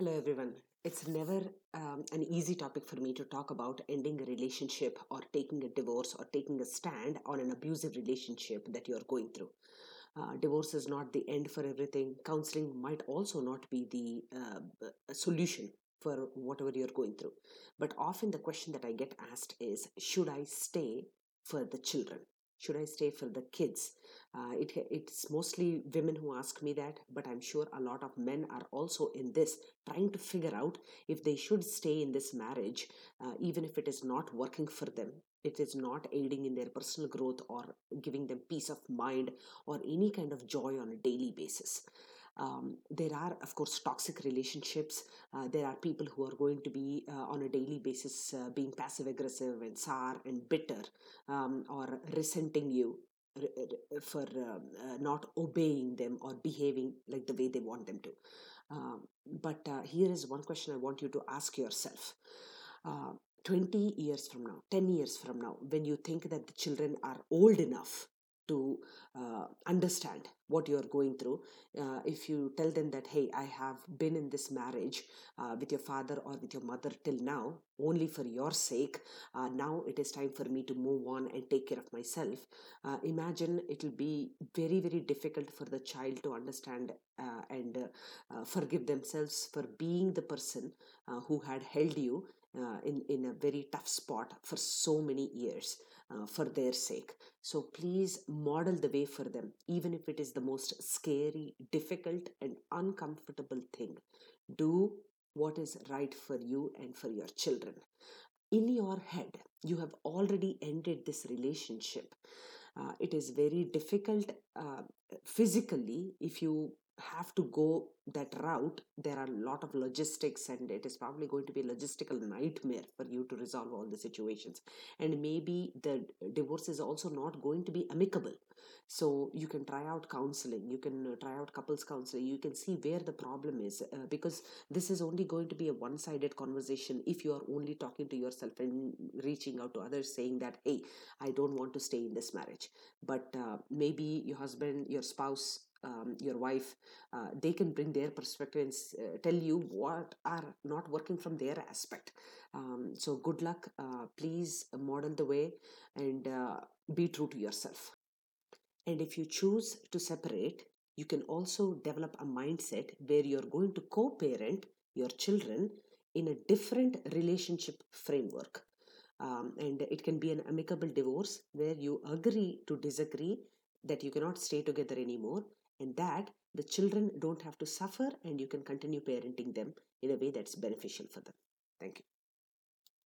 Hello, everyone. It's never um, an easy topic for me to talk about ending a relationship or taking a divorce or taking a stand on an abusive relationship that you're going through. Uh, divorce is not the end for everything. Counseling might also not be the uh, solution for whatever you're going through. But often the question that I get asked is Should I stay for the children? Should I stay for the kids? Uh, it, it's mostly women who ask me that, but I'm sure a lot of men are also in this trying to figure out if they should stay in this marriage, uh, even if it is not working for them. It is not aiding in their personal growth or giving them peace of mind or any kind of joy on a daily basis. Um, there are, of course, toxic relationships. Uh, there are people who are going to be uh, on a daily basis uh, being passive aggressive and sour and bitter um, or resenting you for um, uh, not obeying them or behaving like the way they want them to. Um, but uh, here is one question I want you to ask yourself. Uh, 20 years from now, 10 years from now, when you think that the children are old enough to uh, understand what you're going through uh, if you tell them that hey i have been in this marriage uh, with your father or with your mother till now only for your sake uh, now it is time for me to move on and take care of myself uh, imagine it will be very very difficult for the child to understand uh, and forgive themselves for being the person who had held you in, in a very tough spot for so many years uh, for their sake. So please model the way for them, even if it is the most scary, difficult, and uncomfortable thing. Do what is right for you and for your children. In your head, you have already ended this relationship. Uh, it is very difficult uh, physically if you have to go that route there are a lot of logistics and it is probably going to be a logistical nightmare for you to resolve all the situations. And maybe the divorce is also not going to be amicable. So you can try out counseling you can uh, try out couples counseling you can see where the problem is uh, because this is only going to be a one sided conversation if you are only talking to yourself and reaching out to others saying that hey i don't want to stay in this marriage. But uh, maybe your husband your spouse um, your wife uh, they can bring their perspective and uh, tell you what are not working from their aspect. Um, so good luck uh, please model the way and uh, be true to yourself. And if you choose to separate you can also develop a mindset where you're going to co-parent your children in a different relationship framework. Um, and it can be an amicable divorce where you agree to disagree that you cannot stay together anymore and that the children don't have to suffer and you can continue parenting them in a way that's beneficial for them. Thank you.